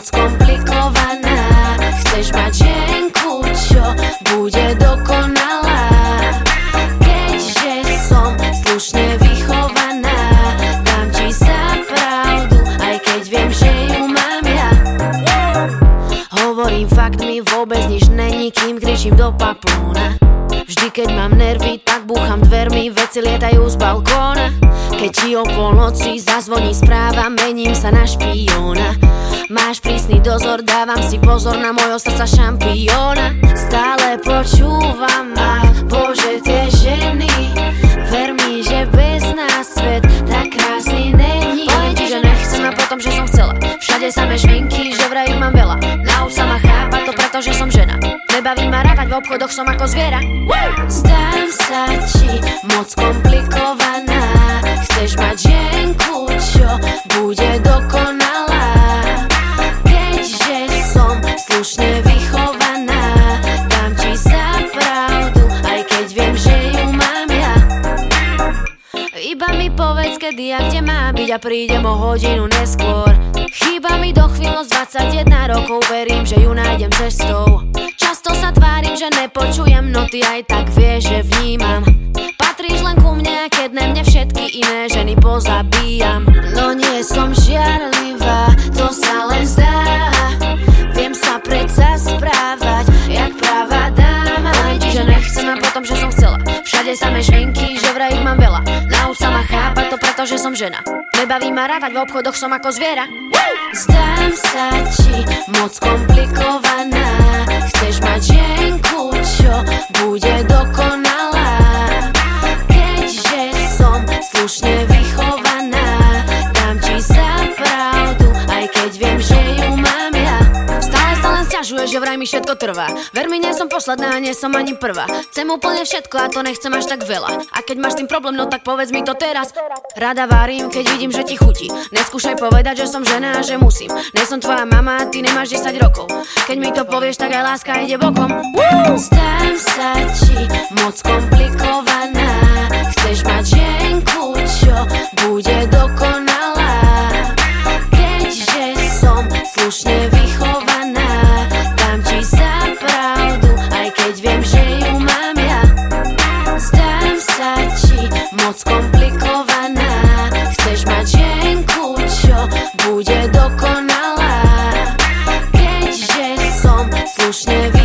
moc komplikovaná. Chceš mať ženku, čo bude dokonalá? Keďže som slušne vychovaná Dám ti za pravdu, aj keď viem, že ju mám ja. Hovorím fakt, mi vôbec nič není, kým kričím do paplóna Vždy keď mám nervy, tak búcham dvermi, veci lietajú z balkóna. Keď ti o polnoci zazvoní správa, mením sa na špióna Máš prísny dozor, dávam si pozor na mojho srdca šampióna. Stále počúvam ma, bože tie ženy Ver mi, že bez nás svet tak krásny není. Ti, že nechcem a potom, že som chcela. Všade samé švinky, že vraj ich mám veľa. Nauč sa ma chápať to, pretože som žena. Nebaví ma rátať, v obchodoch som ako zviera. Zdám sa ti moc komplikovaná. Chceš mať ženku, čo kedy a kde má byť a prídem o hodinu neskôr. Chýba mi do chvíľnosť 21 rokov, verím, že ju nájdem cestou. Často sa tvárim, že nepočujem, no ty aj tak vieš, že vnímam. Patríš len ku mne a keď ne mne všetky iné ženy pozabíjam. No nie som žiarlivá, to sa len zdá. Viem sa predsa správať, jak práva dáma. Ti, že nechcem a potom, že som chcela Všade samé švinky, pretože som žena. Nebaví ma rátať, v obchodoch som ako zviera. Zdám sa ti moc komplikovaná že vraj mi všetko trvá. Ver mi, nie som posledná a nie som ani prvá. Chcem úplne všetko a to nechcem až tak veľa. A keď máš s tým problém, no tak povedz mi to teraz. Rada varím, keď vidím, že ti chutí. Neskúšaj povedať, že som žena a že musím. Nie som tvoja mama ty nemáš 10 rokov. Keď mi to povieš, tak aj láska ide bokom. Woo! Never.